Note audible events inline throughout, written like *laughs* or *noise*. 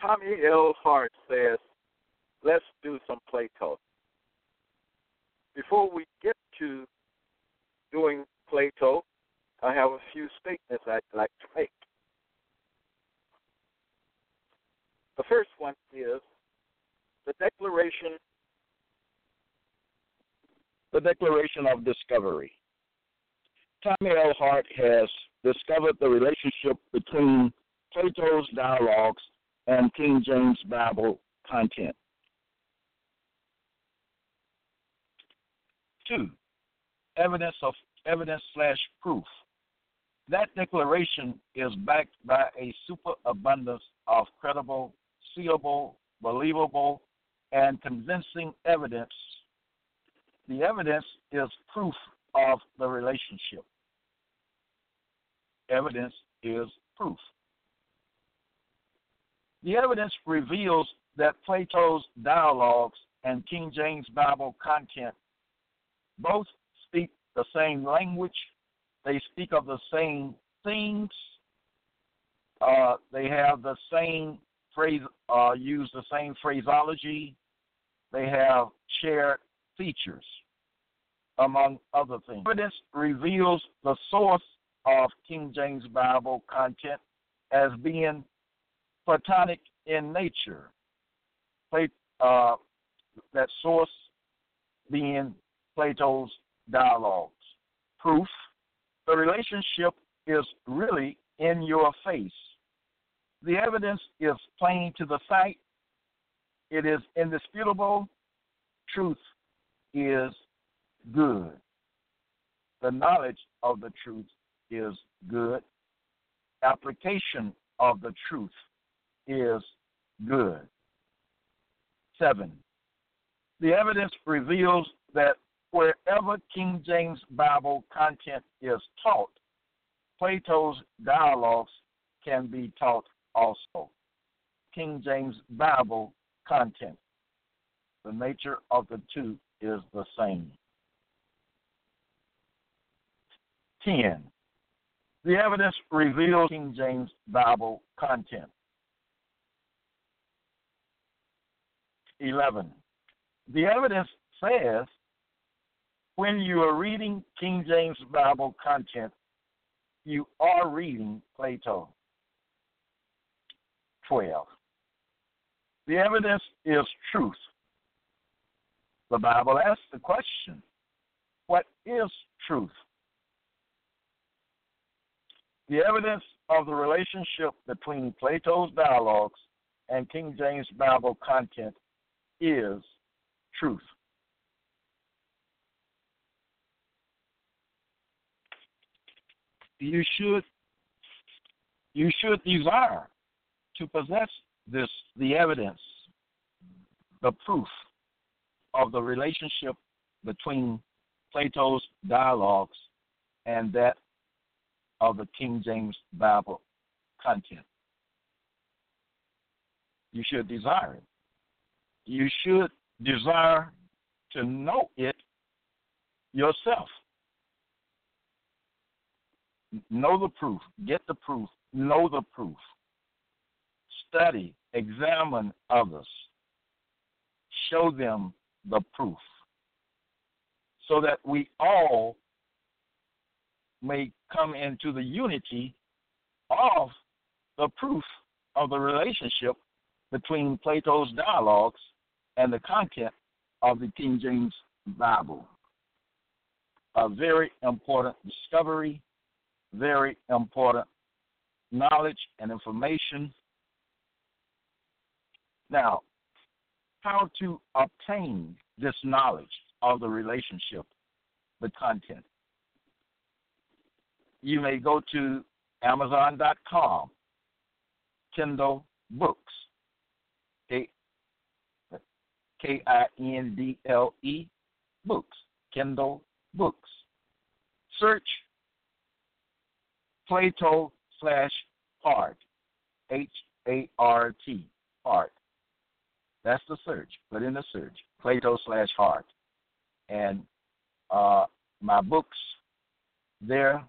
Tommy L. Hart says, let's do some Plato. Before we get to doing Plato, I have a few statements I'd like to make. The first one is the declaration the declaration of discovery. Tommy L. Hart has discovered the relationship between Plato's dialogues and King James Bible content. Two, evidence of evidence slash proof. That declaration is backed by a superabundance of credible, seeable, believable, and convincing evidence. The evidence is proof of the relationship. Evidence is proof. The evidence reveals that Plato's dialogues and King James Bible content both speak the same language, they speak of the same things, uh, they have the same phrase, uh, use the same phraseology, they have shared features, among other things. Evidence reveals the source of King James Bible content as being Platonic in nature. Uh, that source being Plato's dialogues. Proof the relationship is really in your face. The evidence is plain to the sight, it is indisputable. Truth is good. The knowledge of the truth is good. Application of the truth is good. Seven, the evidence reveals that wherever King James Bible content is taught, Plato's dialogues can be taught also. King James Bible content. The nature of the two is the same. 10. The evidence reveals King James Bible content. 11. The evidence says when you are reading King James Bible content, you are reading Plato. 12. The evidence is truth. The Bible asks the question what is truth? The evidence of the relationship between Plato's dialogues and King James Bible content is truth. you should you should desire to possess this the evidence, the proof of the relationship between Plato's dialogues and that of the King James Bible content. You should desire it. You should desire to know it yourself. Know the proof. Get the proof. Know the proof. Study. Examine others. Show them the proof. So that we all may come into the unity of the proof of the relationship between Plato's dialogues and the content of the King James Bible. A very important discovery, very important knowledge and information. Now, how to obtain this knowledge of the relationship, the content. You may go to Amazon.com, Kindle Books, I N D L E Books, Kindle Books. Search Plato slash Hart, H A R T, Hart. That's the search. Put in the search, Plato slash Hart. And uh, my books there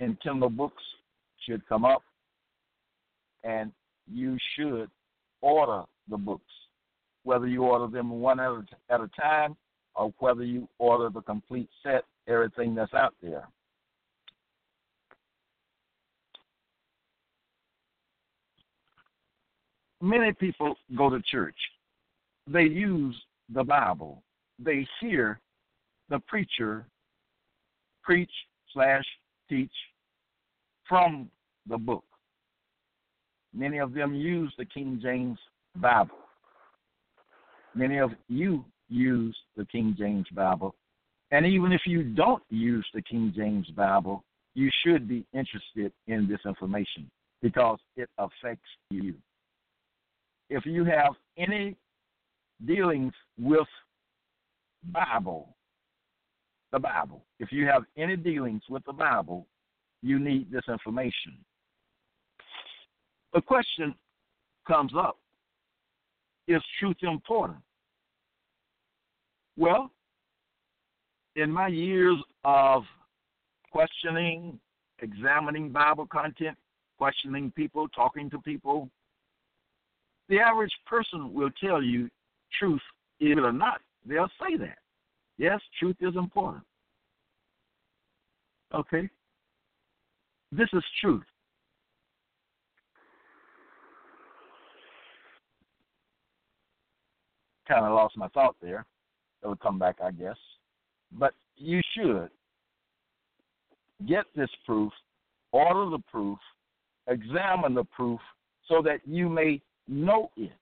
in Kindle Books should come up, and you should order the books, whether you order them one at a, at a time or whether you order the complete set, everything that's out there. Many people go to church. They use the Bible. They hear the preacher preach slash teach from the book. Many of them use the King James Bible. Many of you use the King James Bible. And even if you don't use the King James Bible, you should be interested in this information because it affects you. If you have any dealings with Bible, the Bible, if you have any dealings with the Bible, you need this information. The question comes up Is truth important? Well, in my years of questioning, examining Bible content, questioning people, talking to people, the average person will tell you truth, even or not. They'll say that. Yes, truth is important. Okay? This is truth. Kind of lost my thought there. It'll come back, I guess. But you should get this proof, order the proof, examine the proof so that you may know it.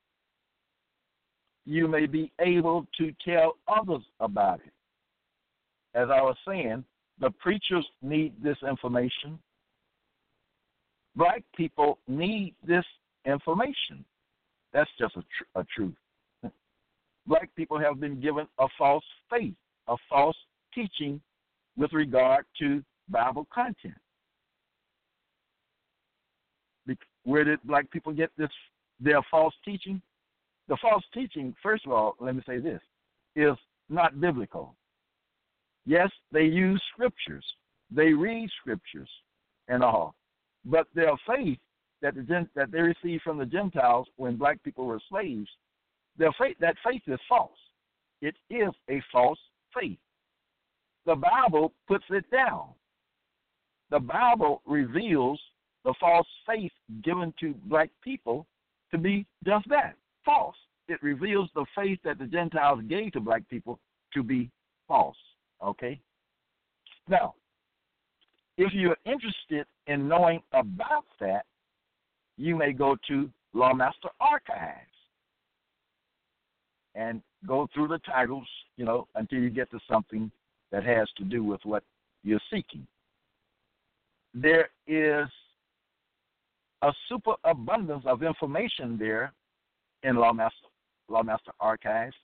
You may be able to tell others about it. As I was saying, the preachers need this information. Black people need this information. That's just a, tr- a truth. Black people have been given a false faith, a false teaching with regard to Bible content. Where did black people get this their false teaching? The false teaching, first of all, let me say this, is not biblical. Yes, they use scriptures, they read scriptures and all, but their faith that the that they received from the Gentiles when black people were slaves, their faith that faith is false. It is a false faith. The Bible puts it down. The Bible reveals the false faith given to black people to be just that false. It reveals the faith that the Gentiles gave to black people to be false. Okay? Now, if you're interested in knowing about that, you may go to Lawmaster Archives and go through the titles, you know, until you get to something that has to do with what you're seeking. There is a superabundance of information there in Lawmaster, Lawmaster Archives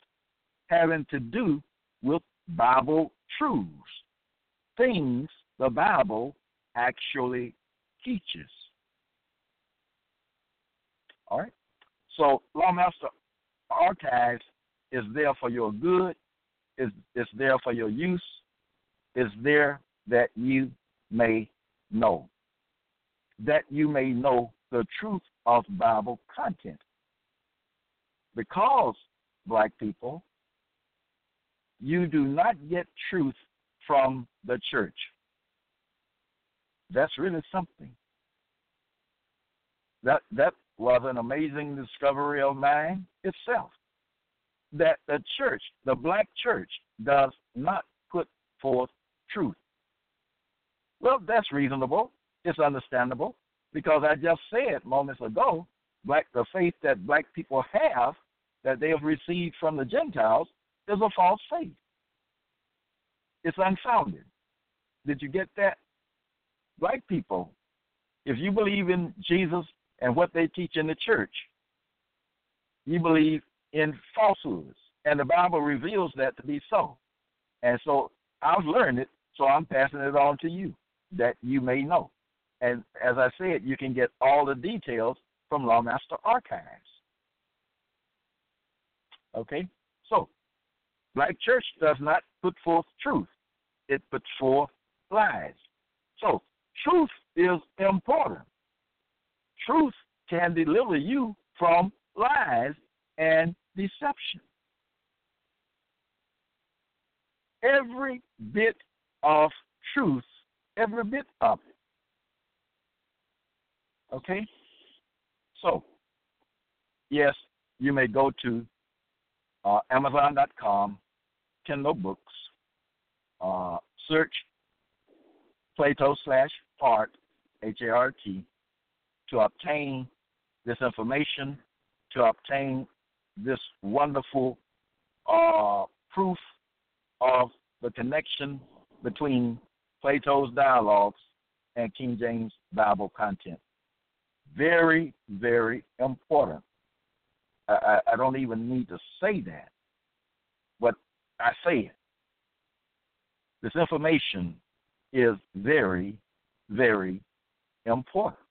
having to do with Bible truths, things the Bible actually teaches. All right? So, Lawmaster Archives is there for your good, is is there for your use, is there that you may know. That you may know the truth of Bible content. Because, black people, you do not get truth from the church. That's really something. That that was an amazing discovery of mine itself. That the church, the black church, does not put forth truth. Well, that's reasonable. It's understandable because I just said moments ago, black the faith that black people have that they have received from the Gentiles is a false faith. It's unfounded. Did you get that? Black people, if you believe in Jesus and what they teach in the church, you believe in falsehoods. And the Bible reveals that to be so. And so I've learned it, so I'm passing it on to you that you may know. And as I said, you can get all the details from Lawmaster Archives. Okay? So, Black Church does not put forth truth, it puts forth lies. So, truth is important. Truth can deliver you from lies and deception. Every bit of truth, every bit of it. Okay? So, yes, you may go to uh, Amazon.com, Kindle Books, uh, search Plato slash Hart, H A R T, to obtain this information, to obtain this wonderful uh, proof of the connection between Plato's dialogues and King James Bible content. Very, very important. I, I, don't even need to say that, but I say it. This information is very, very important.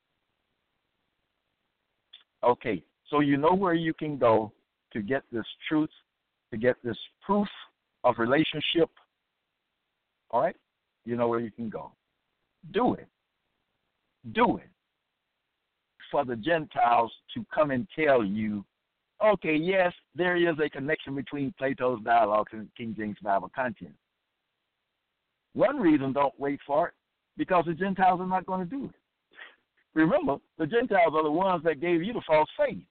Okay, so you know where you can go to get this truth, to get this proof of relationship. All right? You know where you can go. Do it. Do it. For the Gentiles to come and tell you, okay, yes, there is a connection between Plato's dialogues and King James Bible content. One reason don't wait for it, because the Gentiles are not going to do it. Remember, the Gentiles are the ones that gave you the false faith.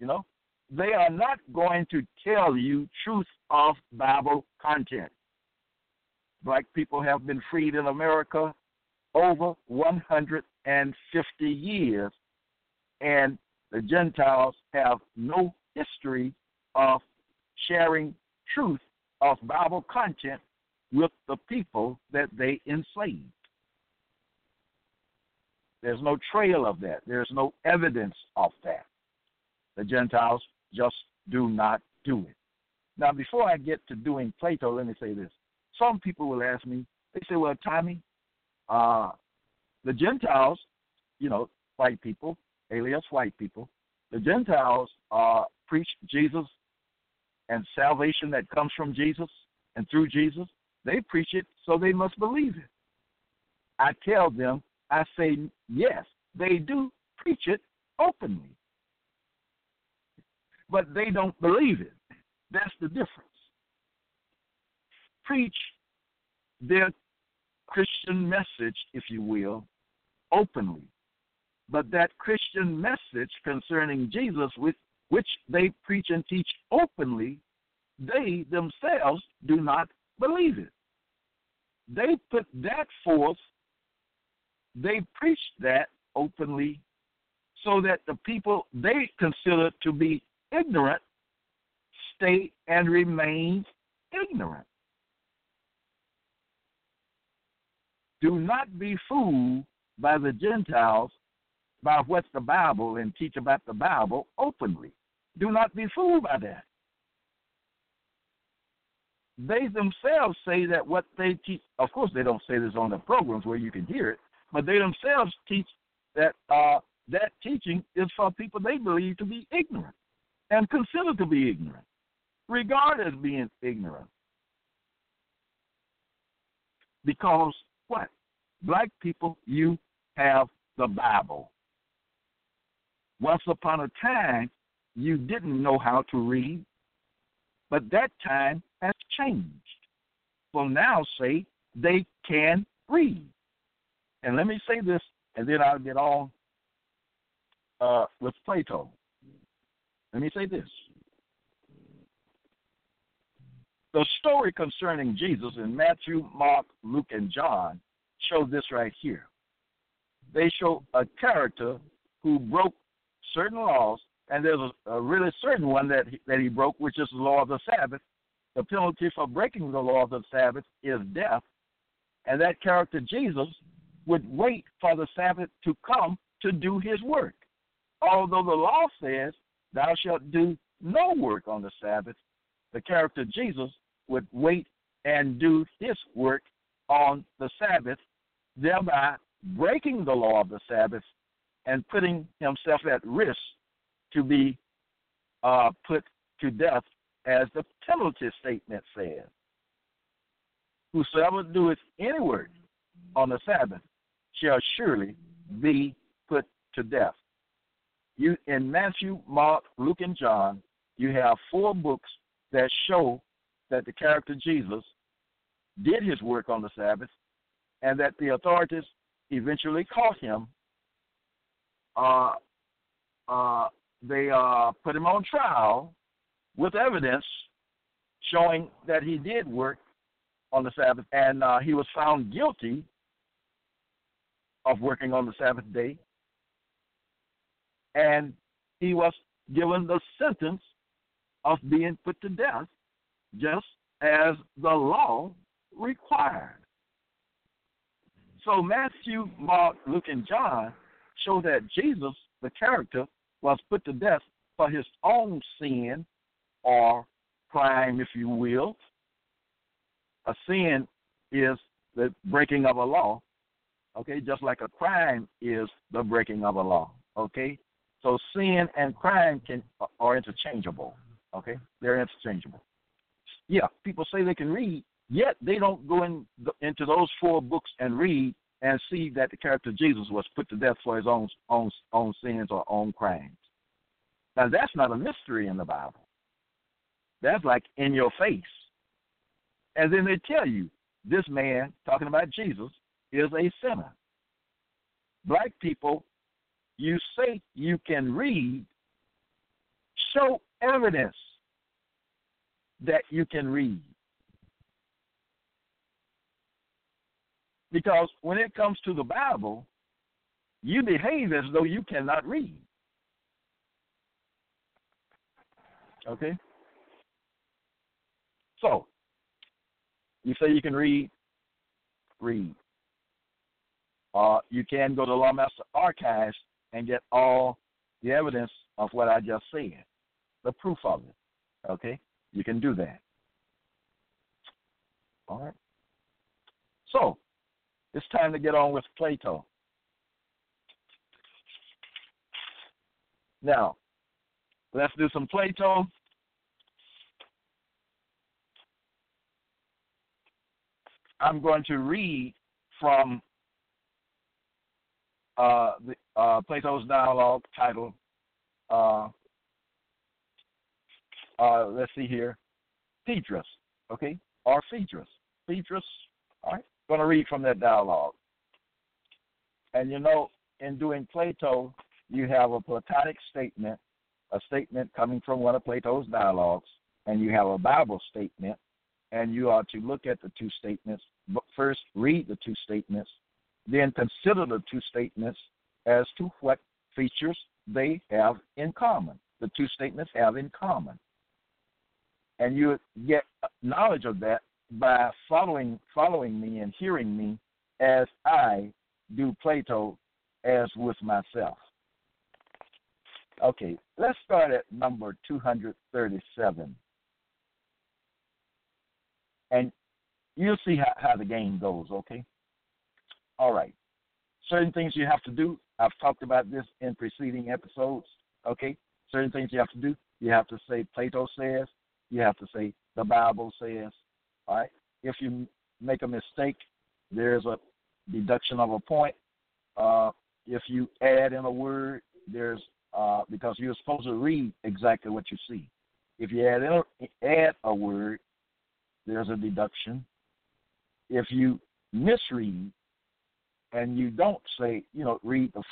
You know, they are not going to tell you truth of Bible content. Black people have been freed in America over 150 years, and the Gentiles have no history of sharing truth of Bible content with the people that they enslaved. There's no trail of that. There's no evidence of that. The Gentiles just do not do it. Now, before I get to doing Plato, let me say this. Some people will ask me, they say, well, Tommy, uh, the Gentiles, you know, white people, alias white people, the Gentiles uh, preach Jesus and salvation that comes from Jesus and through Jesus. They preach it, so they must believe it. I tell them, I say, yes, they do preach it openly but they don't believe it. That's the difference. Preach their Christian message, if you will, openly. But that Christian message concerning Jesus, with which they preach and teach openly, they themselves do not believe it. They put that forth, they preach that openly so that the people they consider to be ignorant, stay and remain ignorant. Do not be fooled by the Gentiles by what the Bible and teach about the Bible openly. Do not be fooled by that. They themselves say that what they teach, of course, they don't say this on the programs where you can hear it, but they themselves teach that uh, that teaching is for people they believe to be ignorant and consider to be ignorant, regard as being ignorant. Because what? Black people, you have the Bible. Once upon a time, you didn't know how to read, but that time has changed. Well, now say they can read. And let me say this, and then I'll get on uh, with Plato. Let me say this The story concerning Jesus in Matthew, Mark, Luke, and John show this right here. They show a character who broke certain laws, and there's a, a really certain one that he, that he broke, which is the law of the Sabbath. The penalty for breaking the law of the Sabbath is death, and that character Jesus would wait for the Sabbath to come to do his work. Although the law says, Thou shalt do no work on the Sabbath, the character Jesus would wait and do his work on the Sabbath, thereby breaking the law of the Sabbath and putting himself at risk to be uh, put to death, as the penalty statement says. Whosoever doeth any work on the Sabbath shall surely be put to death. You in Matthew, Mark, Luke, and John, you have four books that show that the character Jesus did his work on the Sabbath, and that the authorities eventually caught him. Uh, uh, they uh, put him on trial with evidence showing that he did work on the Sabbath, and uh, he was found guilty of working on the Sabbath day, and he was given the sentence of being put to death, just as the law required. So Matthew, Mark, Luke, and John show that Jesus, the character, was put to death for his own sin or crime, if you will. A sin is the breaking of a law, okay, just like a crime is the breaking of a law, okay? So sin and crime can are interchangeable, okay? They're interchangeable. Yeah, people say they can read, yet they don't go in the, into those four books and read and see that the character Jesus was put to death for his own own own sins or own crimes. Now that's not a mystery in the Bible. That's like in your face. And then they tell you this man, talking about Jesus, is a sinner. Black people, you say you can read, show evidence that you can read. Because when it comes to the Bible, you behave as though you cannot read. Okay? So, you say you can read, read. Uh, you can go to Lawmaster Archives and get all the evidence of what I just said, the proof of it. Okay? You can do that. All right? So, it's time to get on with Plato. Now, let's do some Plato. I'm going to read from uh, the, uh, Plato's dialogue title. uh, uh, let's see here, Phaedrus, okay, or Phaedrus. Phaedrus, all right, going to read from that dialogue. And you know, in doing Plato, you have a Platonic statement, a statement coming from one of Plato's dialogues, and you have a Bible statement, and you are to look at the two statements, but first read the two statements, then consider the two statements as to what features they have in common. The two statements have in common. And you get knowledge of that by following following me and hearing me as I do Plato as with myself. Okay, let's start at number 237. And you'll see how, how the game goes, okay? All right. Certain things you have to do. I've talked about this in preceding episodes, okay? Certain things you have to do. You have to say Plato says. You have to say the Bible says. All right. If you make a mistake, there's a deduction of a point. Uh, if you add in a word, there's uh, because you're supposed to read exactly what you see. If you add in a, add a word, there's a deduction. If you misread and you don't say, you know, read the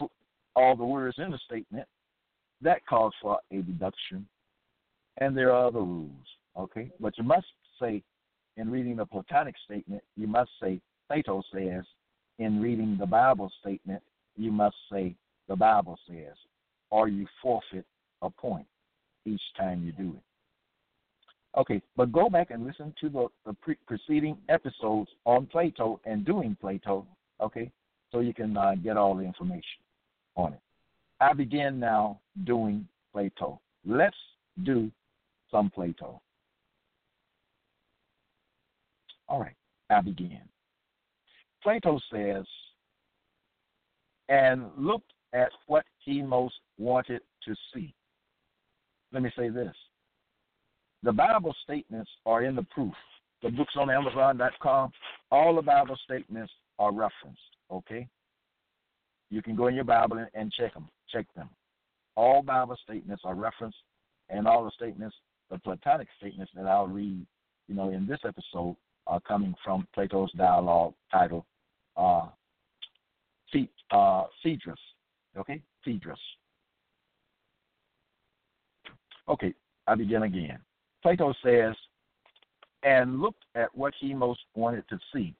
all the words in the statement, that calls for a deduction. And there are other rules, okay? But you must say in reading the Platonic statement, you must say Plato says. In reading the Bible statement, you must say the Bible says, or you forfeit a point each time you do it. Okay, but go back and listen to the, the pre- preceding episodes on Plato and doing Plato, okay, so you can uh, get all the information on it. I begin now doing Plato. Let's do some Plato. All right, I begin. Plato says, and looked at what he most wanted to see. Let me say this the Bible statements are in the proof. The books on Amazon.com, all the Bible statements are referenced. Okay, you can go in your Bible and check them. Check them. All Bible statements are referenced, and all the statements, the Platonic statements that I'll read, you know, in this episode, are coming from Plato's dialogue titled uh, uh, Phaedrus. Okay, Phaedrus. Okay, I begin again. Plato says, and looked at what he most wanted to see.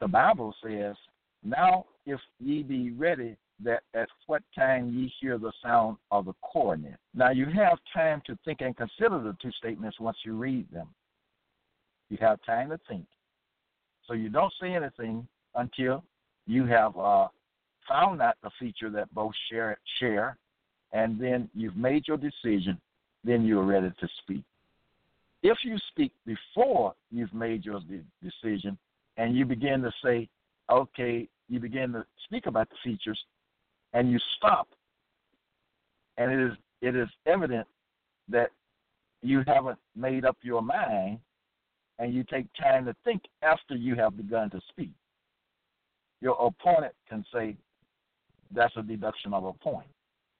The Bible says, Now if ye be ready, that at what time ye hear the sound of the cornet. Now you have time to think and consider the two statements once you read them. You have time to think. So you don't say anything until you have uh, found out the feature that both share, share, and then you've made your decision then you're ready to speak. If you speak before you've made your decision and you begin to say, okay, you begin to speak about the features and you stop, and it is it is evident that you haven't made up your mind and you take time to think after you have begun to speak. Your opponent can say that's a deduction of a point.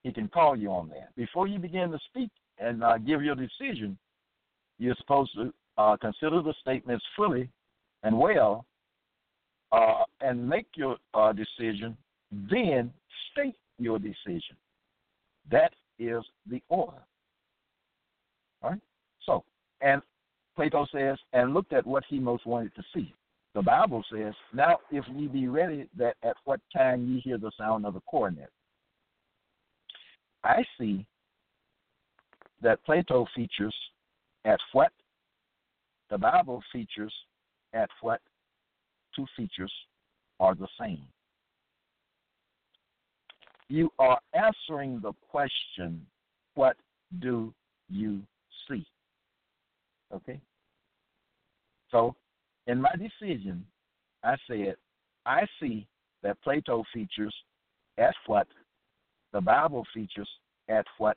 He can call you on that. Before you begin to speak, and uh, give your decision, you're supposed to uh, consider the statements fully and well uh, and make your uh, decision, then state your decision. That is the order. All right? So, and Plato says, and looked at what he most wanted to see. The Bible says, Now if ye be ready, that at what time ye hear the sound of the cornet. I see that Plato features at what the Bible features at what two features are the same. You are answering the question, what do you see? Okay? So, in my decision, I said, I see that Plato features at what the Bible features at what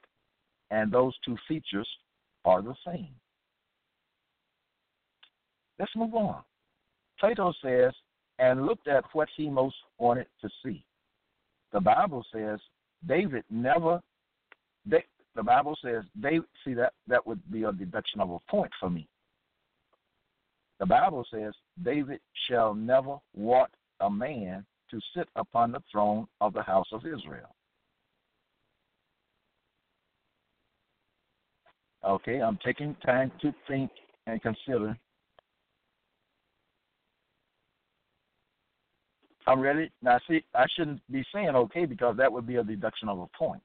and those two features are the same. Let's move on. Plato says, and looked at what he most wanted to see. The Bible says David never. They, the Bible says they see that that would be a deduction of a point for me. The Bible says David shall never want a man to sit upon the throne of the house of Israel. Okay, I'm taking time to think and consider. I'm ready. Now, see, I shouldn't be saying okay because that would be a deduction of a point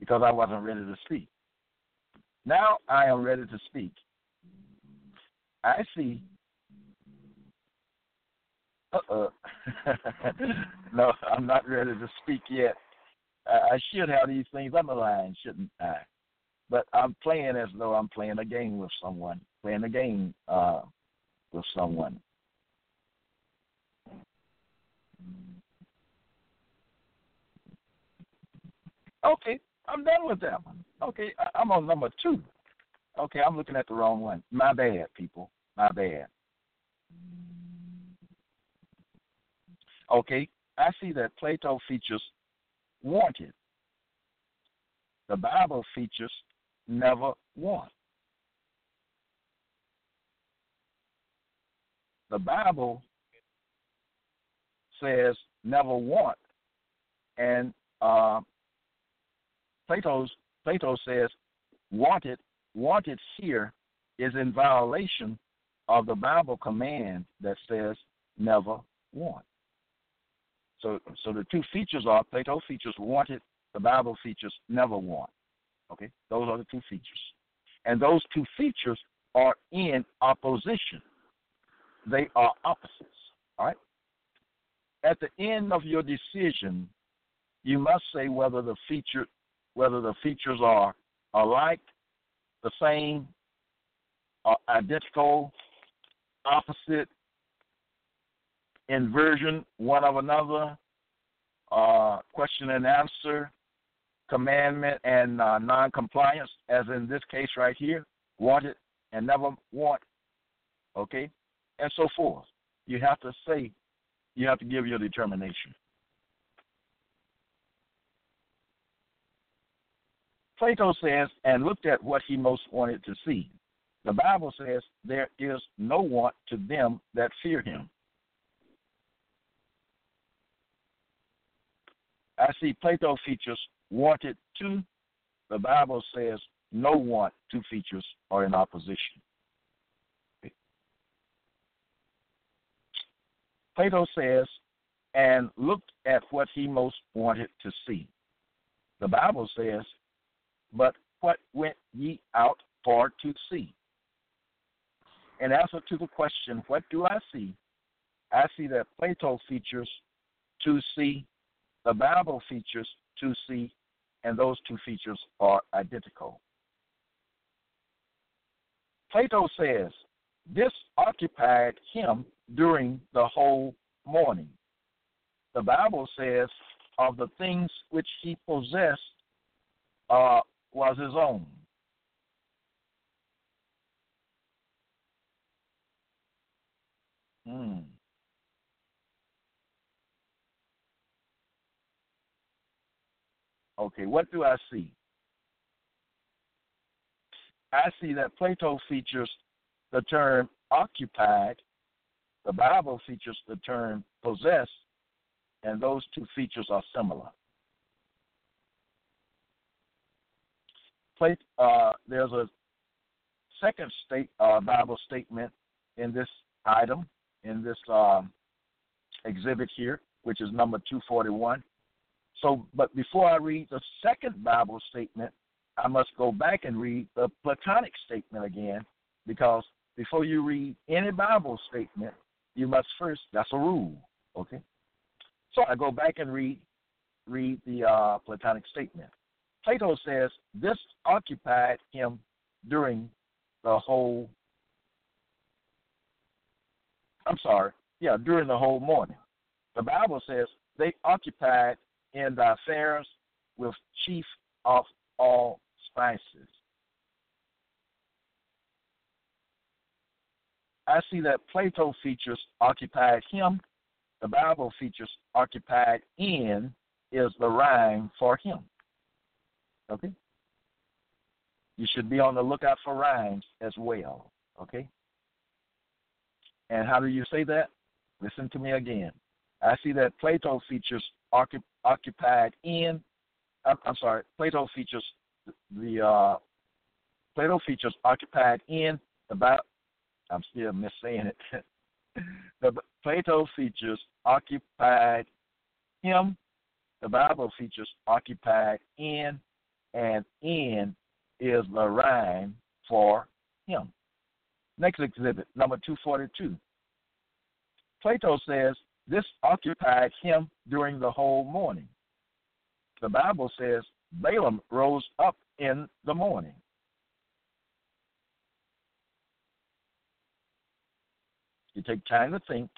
because I wasn't ready to speak. Now I am ready to speak. I see. Uh uh *laughs* no, I'm not ready to speak yet. I should have these things underlined, shouldn't I? but I'm playing as though I'm playing a game with someone, playing a game uh, with someone. Okay, I'm done with that one. Okay, I'm on number two. Okay, I'm looking at the wrong one. My bad, people. My bad. Okay, I see that Plato features wanted. The Bible features never want. The Bible says never want, and uh, Plato's Plato says wanted wanted here is in violation of the Bible command that says never want. So, so the two features are Plato features wanted, the Bible features never want. Okay, those are the two features, and those two features are in opposition. They are opposites. All right. At the end of your decision, you must say whether the feature, whether the features are alike, the same, identical, opposite, inversion one of another, uh, question and answer, commandment and uh, non-compliance, as in this case right here, wanted and never want, okay, and so forth. You have to say, you have to give your determination. Plato says, and looked at what he most wanted to see. The Bible says, there is no want to them that fear him. I see Plato features wanted to. The Bible says no want to features are in opposition. Plato says, and looked at what he most wanted to see. The Bible says, but what went ye out for to see? In answer to the question, what do I see? I see that Plato features to see, the Bible features to see, and those two features are identical. Plato says, this occupied him during the whole morning. The Bible says, of the things which he possessed uh, was his own. Hmm. Okay, what do I see? I see that Plato features the term occupied, the Bible features the term possessed, and those two features are similar. Uh, there's a second state uh, Bible statement in this item, in this um, exhibit here, which is number 241. So, but before I read the second Bible statement, I must go back and read the Platonic statement again, because before you read any Bible statement, you must first, that's a rule, okay? So I go back and read read the uh, Platonic statement. Plato says this occupied him during the whole I'm sorry, yeah, during the whole morning. The Bible says they occupied in the affairs with chief of all spices. I see that Plato features occupied him. The Bible features occupied in is the rhyme for him. Okay? You should be on the lookout for rhymes as well. Okay? And how do you say that? Listen to me again. I see that Plato features occupied in. I'm, sorry. Plato features the uh, Plato features occupied in about. I'm still missaying it. *laughs* the Plato features occupied him. The Bible features occupied in, and N is the rhyme for him. Next exhibit, number 242. Plato says this occupied him during the whole morning. The Bible says Balaam rose up in the morning. You take time to think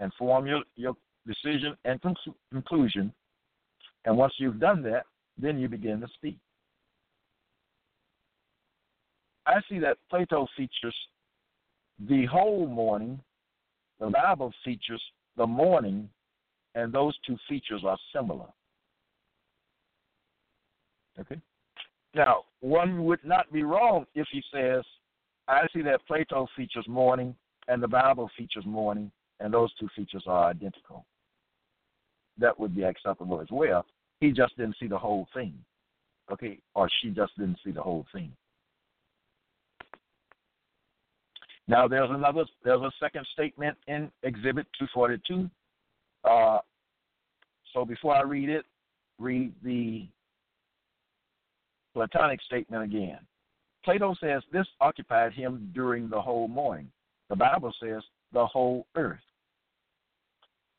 and form your, your decision and conclusion. And once you've done that, then you begin to speak. I see that Plato features the whole morning, the Bible features the morning, and those two features are similar. Okay? Now, one would not be wrong if he says, I see that Plato features morning and the Bible features morning, and those two features are identical. That would be acceptable as well. He just didn't see the whole thing. Okay? Or she just didn't see the whole thing. Now there's another there's a second statement in Exhibit 242. Uh, so before I read it, read the Platonic statement again. Plato says this occupied him during the whole morning. The Bible says the whole earth.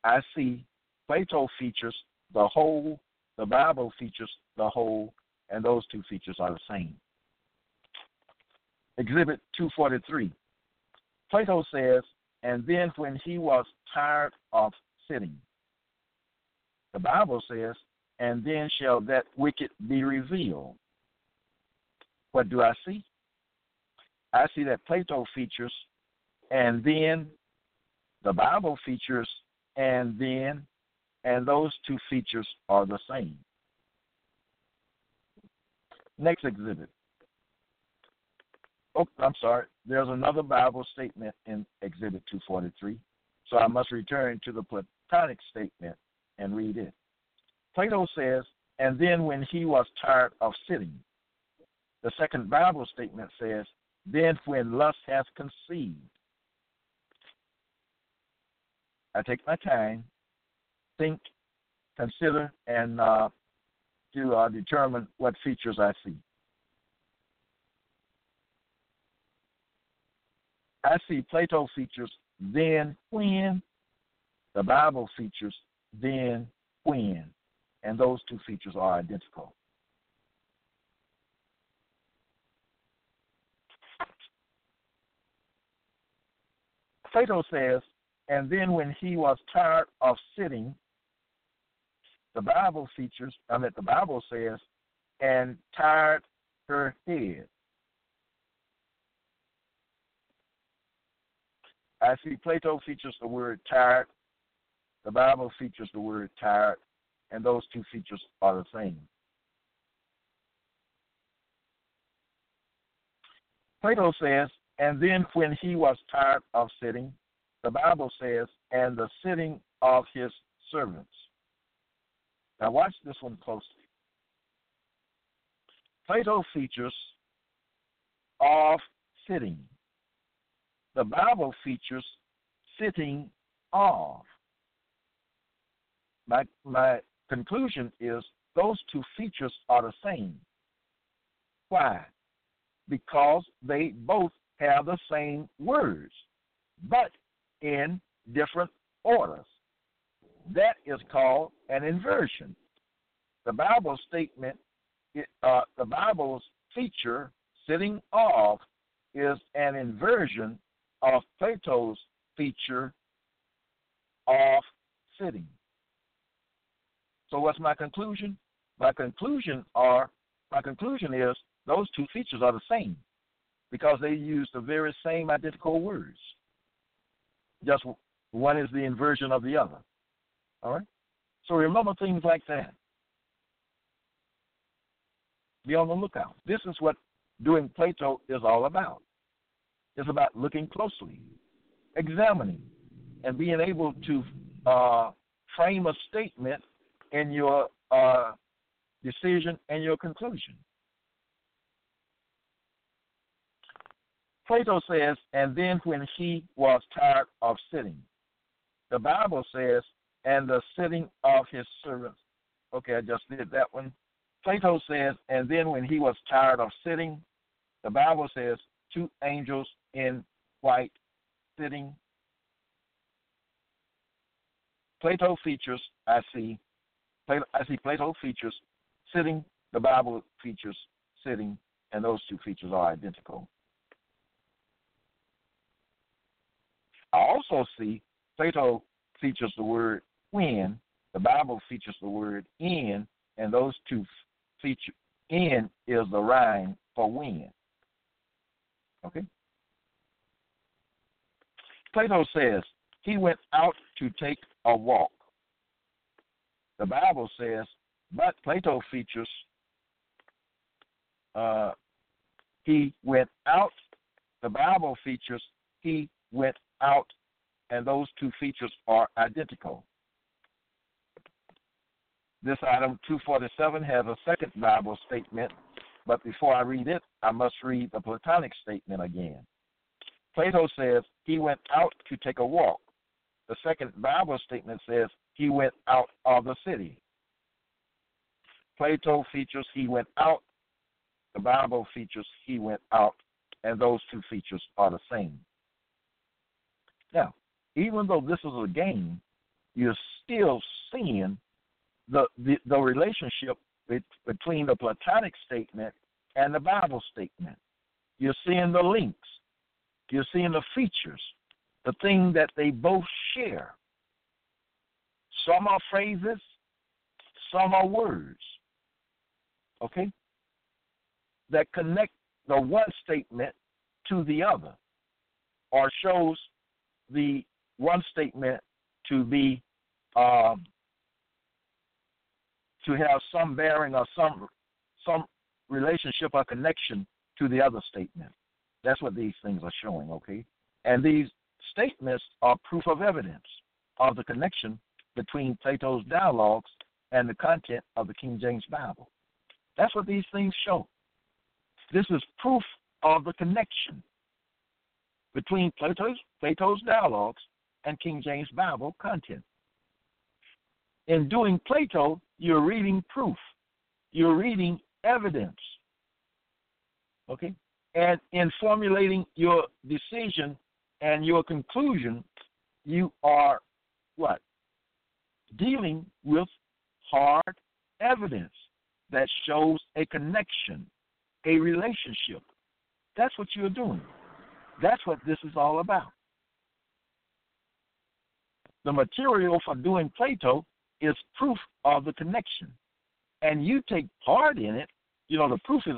I see Plato features the whole, the Bible features the whole, and those two features are the same. Exhibit 243. Plato says, and then when he was tired of sitting, the Bible says, and then shall that wicked be revealed. What do I see? I see that Plato features, and then the Bible features, and then, and those two features are the same. Next exhibit. Oh, I'm sorry. There's another Bible statement in Exhibit 243. So I must return to the Platonic statement and read it. Plato says, and then when he was tired of sitting. The second Bible statement says, then when lust has conceived. I take my time, think, consider, and uh, to uh, determine what features I see. I see Plato features then when, the Bible features then when, and those two features are identical. Plato says, and then when he was tired of sitting, the Bible features, I mean, the Bible says, and tired her head. I see Plato features the word tired. The Bible features the word tired, and those two features are the same. Plato says, and then when he was tired of sitting, the Bible says, and the sitting of his servants. Now watch this one closely. Plato features of sitting the Bible features sitting off. My, my conclusion is those two features are the same. Why? Because they both have the same words, but in different orders. That is called an inversion. The Bible statement, uh, the Bible's feature, sitting off, is an inversion of Plato's feature of sitting. So what's my conclusion? My conclusion are my conclusion is those two features are the same because they use the very same identical words. Just one is the inversion of the other. All right? So remember things like that. Be on the lookout. This is what doing Plato is all about. It's about looking closely, examining, and being able to uh, frame a statement in your uh, decision and your conclusion. Plato says, and then when he was tired of sitting, the Bible says, and the sitting of his servants. Okay, I just did that one. Plato says, and then when he was tired of sitting, the Bible says, two angels in white sitting. Plato features, I see, Plato, I see Plato features sitting, the Bible features sitting, and those two features are identical. I also see Plato features the word when, the Bible features the word in, and those two feature in is the rhyme for when. Okay? Plato says he went out to take a walk. The Bible says, but Plato features uh, he went out. The Bible features he went out, and those two features are identical. This item 247 has a second Bible statement but before I read it, I must read the Platonic statement again. Plato says he went out to take a walk. The second Bible statement says he went out of the city. Plato features he went out. The Bible features he went out, and those two features are the same. Now, even though this is a game, you're still seeing the the, the relationship between the Platonic statement and the Bible statement. You're seeing the links. You're seeing the features, the thing that they both share. Some are phrases, some are words. Okay? That connect the one statement to the other or shows the one statement to be um, to have some bearing or some some relationship or connection to the other statement. That's what these things are showing, okay? And these statements are proof of evidence of the connection between Plato's dialogues and the content of the King James Bible. That's what these things show. This is proof of the connection between Plato's, Plato's dialogues and King James Bible content. In doing Plato, you're reading proof. You're reading evidence. Okay? And in formulating your decision and your conclusion, you are what? Dealing with hard evidence that shows a connection, a relationship. That's what you're doing. That's what this is all about. The material for doing Plato is proof of the connection. And you take part in it, you know, the proof is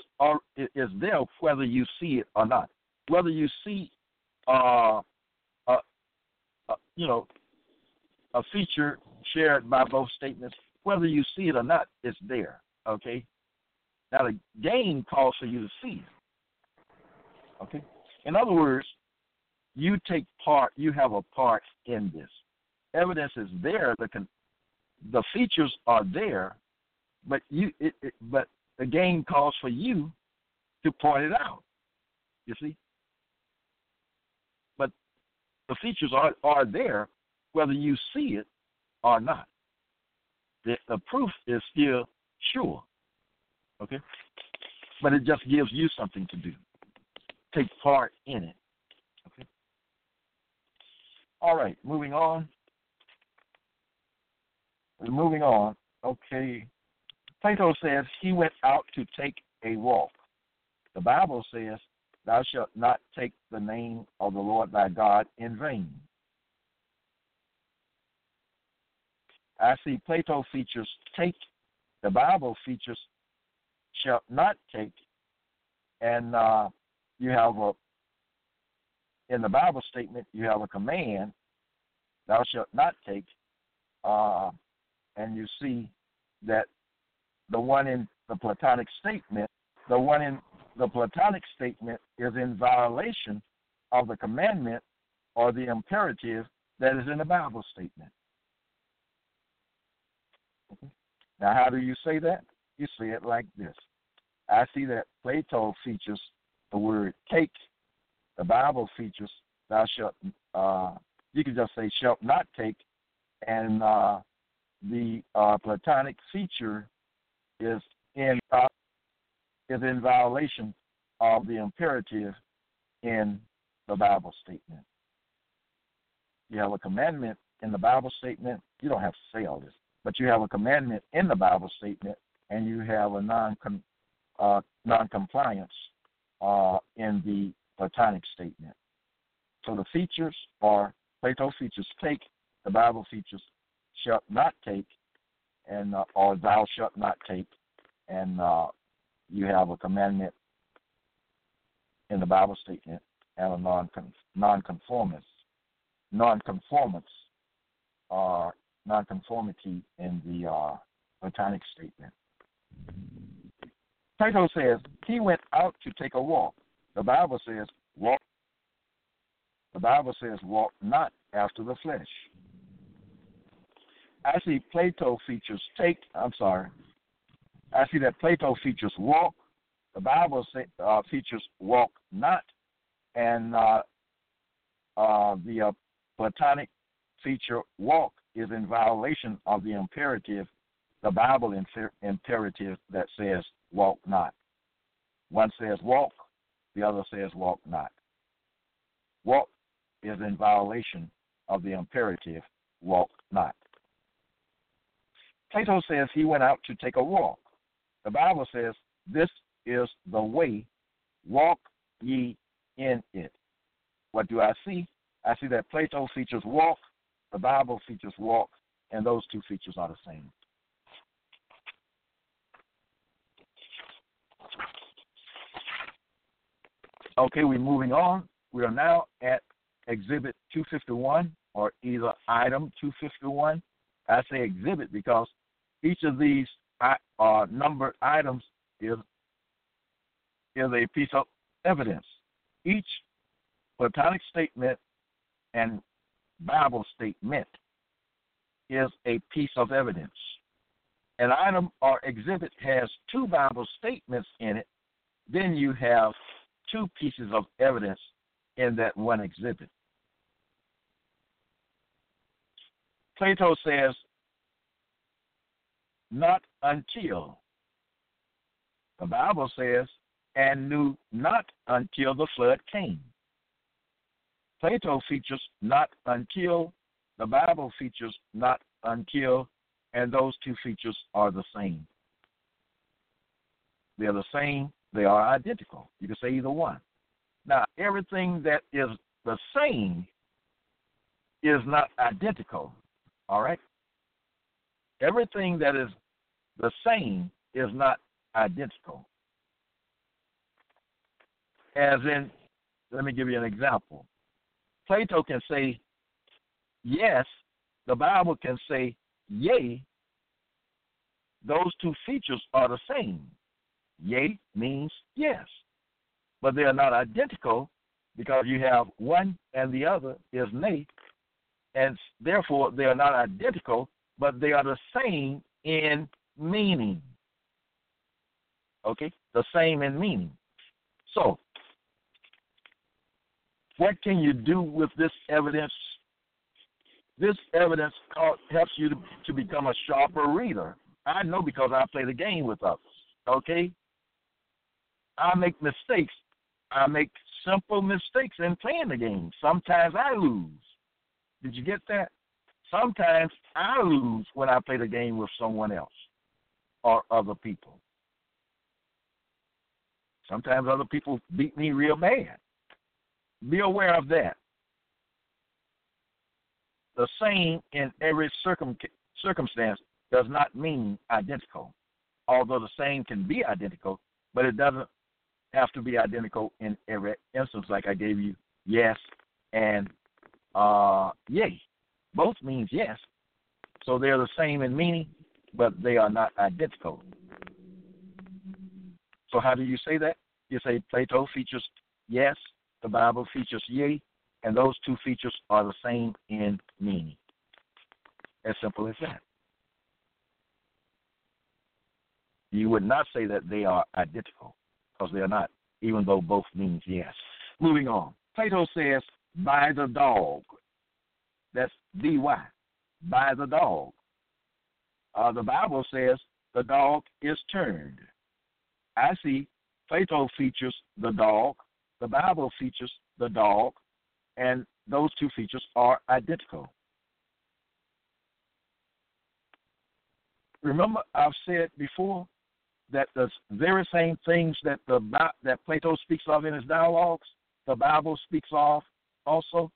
is there whether you see it or not. Whether you see, uh, uh, uh, you know, a feature shared by both statements, whether you see it or not, it's there. Okay. Now the game calls for you to see it. Okay. In other words, you take part. You have a part in this. Evidence is there. The con- the features are there, but you it, it, but the game calls for you to point it out. You see, but the features are are there, whether you see it or not. The, the proof is still sure. Okay, but it just gives you something to do. Take part in it. Okay. All right, moving on moving on. Okay. Plato says he went out to take a walk. The Bible says, Thou shalt not take the name of the Lord thy God in vain. I see Plato features take, the Bible features shall not take, and uh, you have a, in the Bible statement, you have a command, thou shalt not take, uh, and you see that the one in the Platonic statement, the one in the Platonic statement is in violation of the commandment or the imperative that is in the Bible statement. Now, how do you say that? You say it like this. I see that Plato features the word take. The Bible features thou shalt. Uh, you can just say shalt not take, and uh, the uh, Platonic feature is in uh, is in violation of the imperative in the Bible statement. You have a commandment in the Bible statement. You don't have to say all this, but you have a commandment in the Bible statement, and you have a non uh, non-compliance uh, in the Platonic statement. So the features are Plato features take, the Bible features shalt not take, and uh, or thou shalt not take, and uh, you have a commandment in the Bible statement and a non nonconformist, nonconformance, or uh, nonconformity in the uh, Platonic statement. Plato says he went out to take a walk. The Bible says walk. The Bible says walk not after the flesh. I see Plato features take. I'm sorry. I see that Plato features walk. The Bible say, uh, features walk not, and uh, uh, the uh, Platonic feature walk is in violation of the imperative, the Bible infer- imperative that says walk not. One says walk, the other says walk not. Walk is in violation of the imperative walk not. Plato says he went out to take a walk. The Bible says, This is the way, walk ye in it. What do I see? I see that Plato features walk, the Bible features walk, and those two features are the same. Okay, we're moving on. We are now at Exhibit 251 or either Item 251. I say exhibit because each of these uh, numbered items is is a piece of evidence. Each Platonic statement and Bible statement is a piece of evidence. An item or exhibit has two Bible statements in it, then you have two pieces of evidence in that one exhibit. Plato says, not until. The Bible says, and knew not until the flood came. Plato features not until, the Bible features not until, and those two features are the same. They're the same, they are identical. You can say either one. Now, everything that is the same is not identical. All right? Everything that is the same is not identical. As in, let me give you an example. Plato can say yes, the Bible can say yea. Those two features are the same. Yea means yes, but they are not identical because you have one and the other is nay, and therefore they are not identical, but they are the same in meaning. Okay? The same in meaning. So, what can you do with this evidence? This evidence helps you to, become a sharper reader. I know because I play the game with others. Okay? I make mistakes. I make simple mistakes in playing the game. Sometimes I lose. Did you get that? Sometimes I lose when I play the game with someone else or other people. Sometimes other people beat me real bad. Be aware of that. The same in every circum- circumstance does not mean identical. Although the same can be identical, but it doesn't have to be identical in every instance, like I gave you yes and uh, yay. Both means yes. So they're the same in meaning, but they are not identical. So how do you say that? You say Plato features yes, the Bible features yea, and those two features are the same in meaning. As simple as that. You would not say that they are identical, because they are not, even though both means yes. Moving on. Plato says, by the dog. That's D-Y. By the dog. Uh, the Bible says the dog is turned. I see Plato features the dog, the Bible features the dog, and those two features are identical. Remember, I've said before that the very same things that the that Plato speaks of in his dialogues, the Bible speaks of also.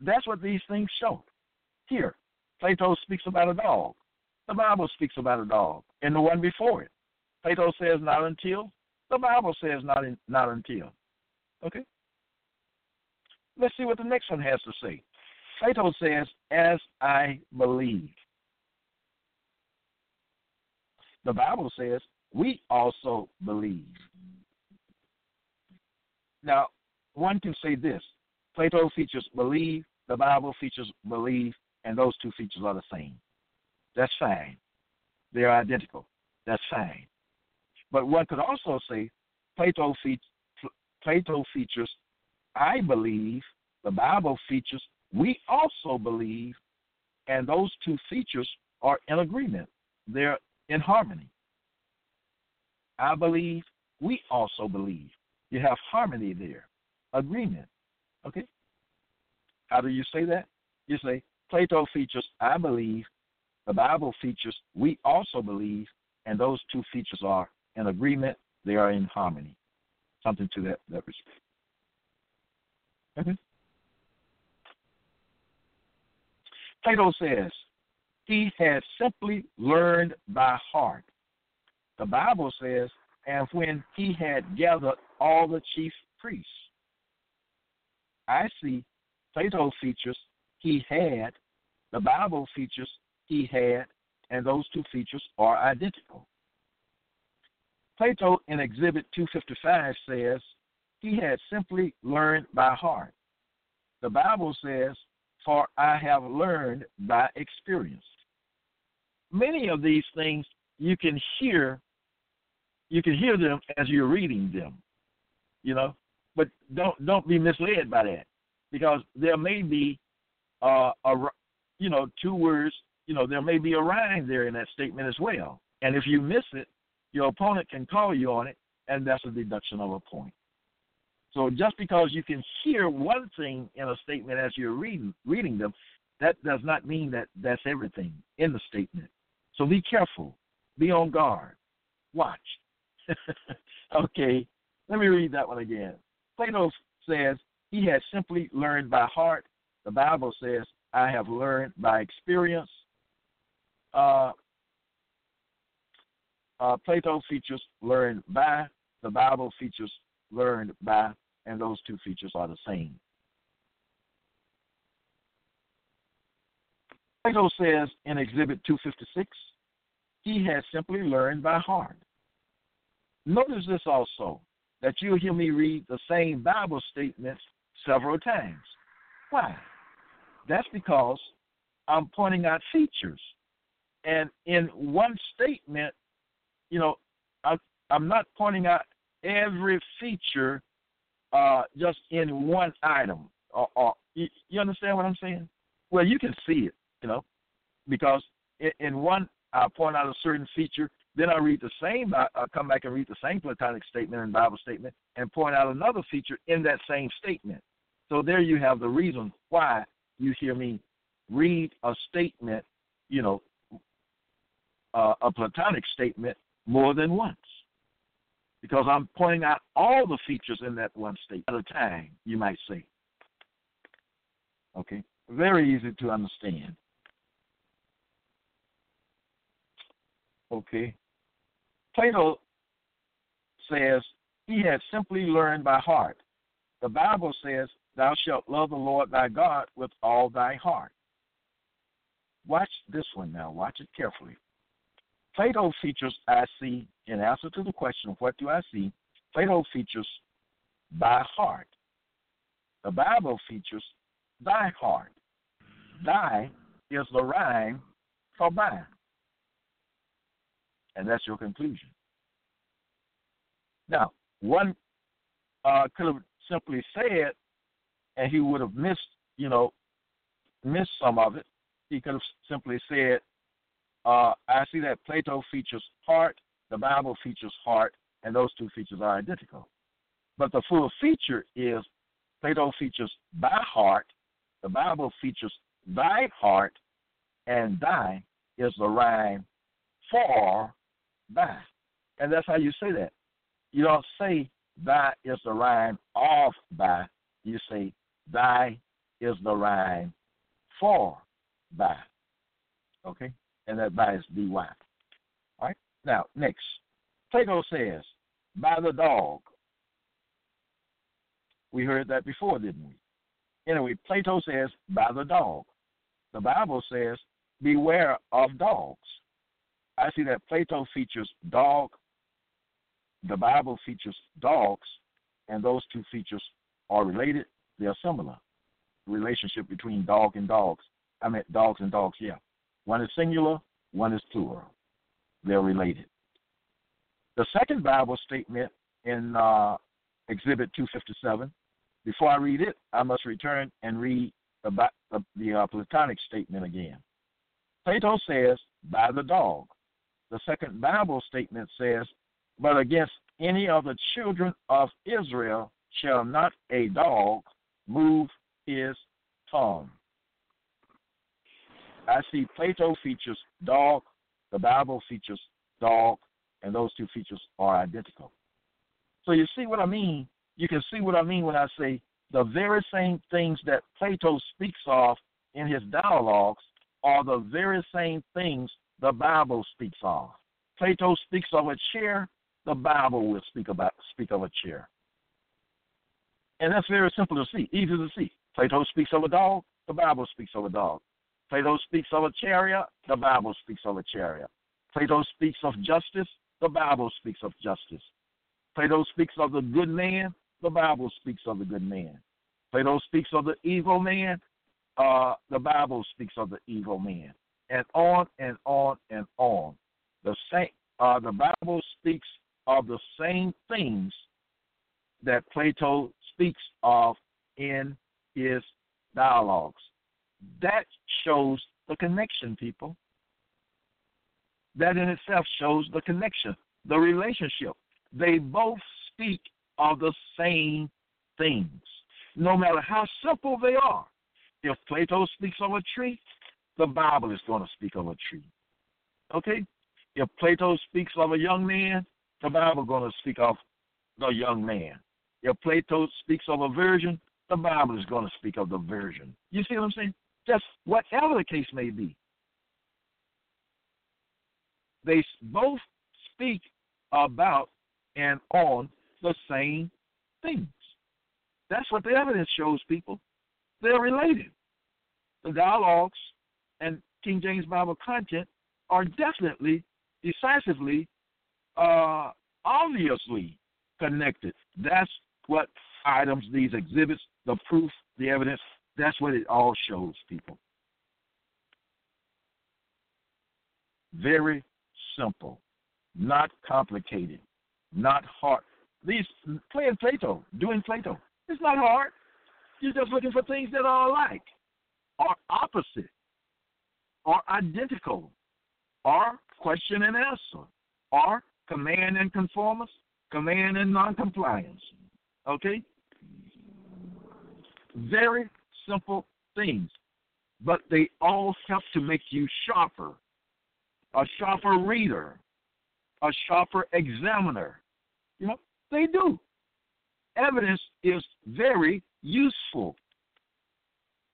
That's what these things show. Here, Plato speaks about a dog. The Bible speaks about a dog, and the one before it. Plato says not until. The Bible says not in, not until. Okay. Let's see what the next one has to say. Plato says, "As I believe." The Bible says, "We also believe." Now, one can say this: Plato features believe, the Bible features believe, and those two features are the same. That's fine. They are identical. That's fine. But one could also say Plato, fe- Plato features I believe, the Bible features we also believe, and those two features are in agreement. They're in harmony. I believe, we also believe. You have harmony there, agreement. Okay? How do you say that? You say, Plato features, I believe, the Bible features, we also believe, and those two features are in agreement, they are in harmony. Something to that, that respect. Okay? Plato says, he had simply learned by heart. The Bible says, and when he had gathered all the chief priests. I see Plato features he had, the Bible features he had, and those two features are identical. Plato in Exhibit 255 says he had simply learned by heart. The Bible says, For I have learned by experience. Many of these things you can hear you can hear them as you're reading them, you know. But don't don't be misled by that, because there may be uh, a you know two words, you know, there may be a rhyme there in that statement as well. And if you miss it, your opponent can call you on it, and that's a deduction of a point. So just because you can hear one thing in a statement as you're reading reading them, that does not mean that that's everything in the statement. So be careful, be on guard, watch. *laughs* okay, let me read that one again. Plato says he has simply learned by heart. The Bible says, I have learned by experience. Uh, uh, Plato features learned by, the Bible features learned by, and those two features are the same. Plato says in Exhibit 256, he has simply learned by heart. Notice this also that you'll hear me read the same Bible statements several times. Why? That's because I'm pointing out features. And in one statement, you know, I, am not pointing out every feature uh, just in one item. Or, or you, you, understand what I'm saying? Well, you can see it, you know, because in, in one I point out a certain feature, then I read the same, I, come back and read the same Platonic statement and Bible statement and point out another feature in that same statement. So there you have the reason why you hear me read a statement, you know, uh, a Platonic statement more than once. Because I'm pointing out all the features in that one statement at a time, you might say. Okay? Very easy to understand. Okay. Plato says he had simply learned by heart. The Bible says, Thou shalt love the Lord thy God with all thy heart. Watch this one now. Watch it carefully. Plato features I see, in answer to the question, What do I see? Plato features by heart. The Bible features thy heart. Thy is the rhyme for by. And that's your conclusion. Now, one uh, could have simply said, and he would have missed, you know, missed some of it. He could have simply said, uh, I see that Plato features heart, the Bible features heart, and those two features are identical. But the full feature is Plato features by heart, the Bible features thy heart, and thy is the rhyme for thy. And that's how you say that. You don't say thy is the rhyme of thy. You say thy is the rhyme for thy. Okay? And that by is by. All right? Now, next. Plato says, by the dog. We heard that before, didn't we? Anyway, Plato says, by the dog. The Bible says, beware of dogs. I see that Plato features dog, the Bible features dogs, and those two features are related. They are similar. Relationship between dog and dogs. I meant dogs and dogs, yeah. One is singular, one is plural. They're related. The second Bible statement in uh, Exhibit 257, before I read it, I must return and read the, the, the uh, Platonic statement again. Plato says, by the dog. The second Bible statement says, but against any of the children of Israel shall not a dog move his tongue. I see Plato features dog, the Bible features dog, and those two features are identical. So you see what I mean? You can see what I mean when I say the very same things that Plato speaks of in his dialogues are the very same things the Bible speaks of. Plato speaks of a chair, the Bible will speak about speak of a chair. And that's very simple to see, easy to see. Plato speaks of a dog, the Bible speaks of a dog. Plato speaks of a chariot, the Bible speaks of a chariot. Plato speaks of justice, the Bible speaks of justice. Plato speaks of the good man, the Bible speaks of the good man. Plato speaks of the evil man, uh, the Bible speaks of the evil man. And on and on and on. The same uh, the Bible speaks of the same things that Plato speaks of in his dialogues. That shows the connection, people. That in itself shows the connection, the relationship. They both speak of the same things, no matter how simple they are. If Plato speaks of a tree, the Bible is going to speak of a tree. Okay? If Plato speaks of a young man, the Bible is going to speak of the young man. If Plato speaks of a virgin, the Bible is going to speak of the virgin. You see what I'm saying? Just whatever the case may be. They both speak about and on the same things. That's what the evidence shows, people. They're related. The dialogues and King James Bible content are definitely, decisively, uh, obviously connected. That's what items, these exhibits, the proof, the evidence, that's what it all shows, people. Very simple, not complicated, not hard. These playing Plato, doing Plato, it's not hard. You're just looking for things that are alike, are opposite, are identical, are question and answer, are command and conformance, command and noncompliance. Okay? Very simple things, but they all help to make you sharper, a sharper reader, a sharper examiner. You know, they do. Evidence is very useful.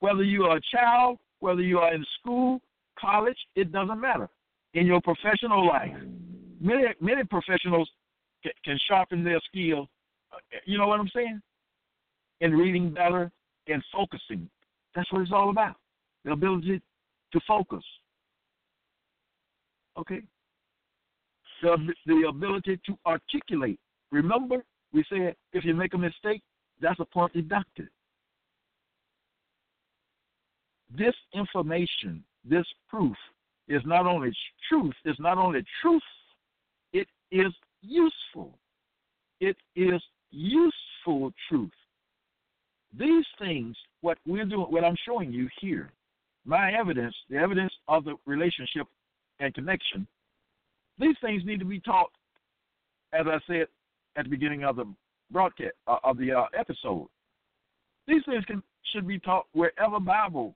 Whether you are a child, whether you are in school, college, it doesn't matter. In your professional life, many many professionals can sharpen their skill. Uh, you know what I'm saying? In reading better and focusing. That's what it's all about. The ability to focus. Okay? The, the ability to articulate. Remember, we said if you make a mistake, that's a point deducted. This information, this proof, is not only truth, it's not only truth, it is useful. It is useful truth. These things, what we're doing, what I'm showing you here, my evidence, the evidence of the relationship and connection, these things need to be taught, as I said at the beginning of the broadcast uh, of the uh, episode. These things can, should be taught wherever Bible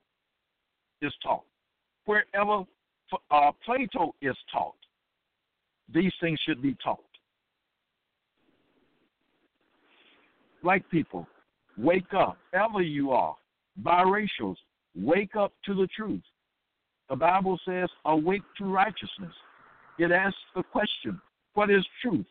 is taught, wherever uh, Plato is taught. These things should be taught. Like people, wake up, ever you are, biracials, wake up to the truth. The Bible says, awake to righteousness. It asks the question, what is truth?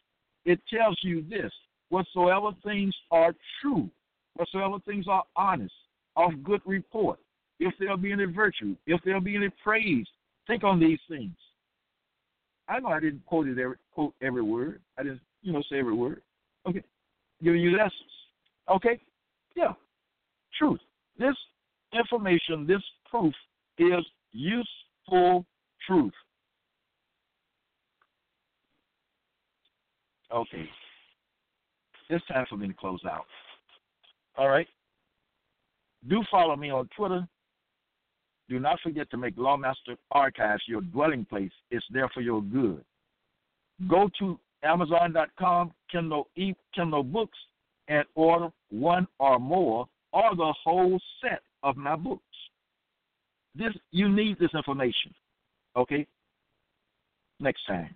It tells you this whatsoever things are true, whatsoever things are honest, of good report, if there'll be any virtue, if there'll be any praise, think on these things. I know I didn't quote it every quote every word. I didn't, you know, say every word. Okay. Giving you lessons. Okay? Yeah. Truth. This information, this proof is useful truth. Okay. It's time for me to close out. All right. Do follow me on Twitter. Do not forget to make Lawmaster Archives your dwelling place. It's there for your good. Go to Amazon.com, Kindle e Kindle books, and order one or more or the whole set of my books. This you need this information. Okay? Next time.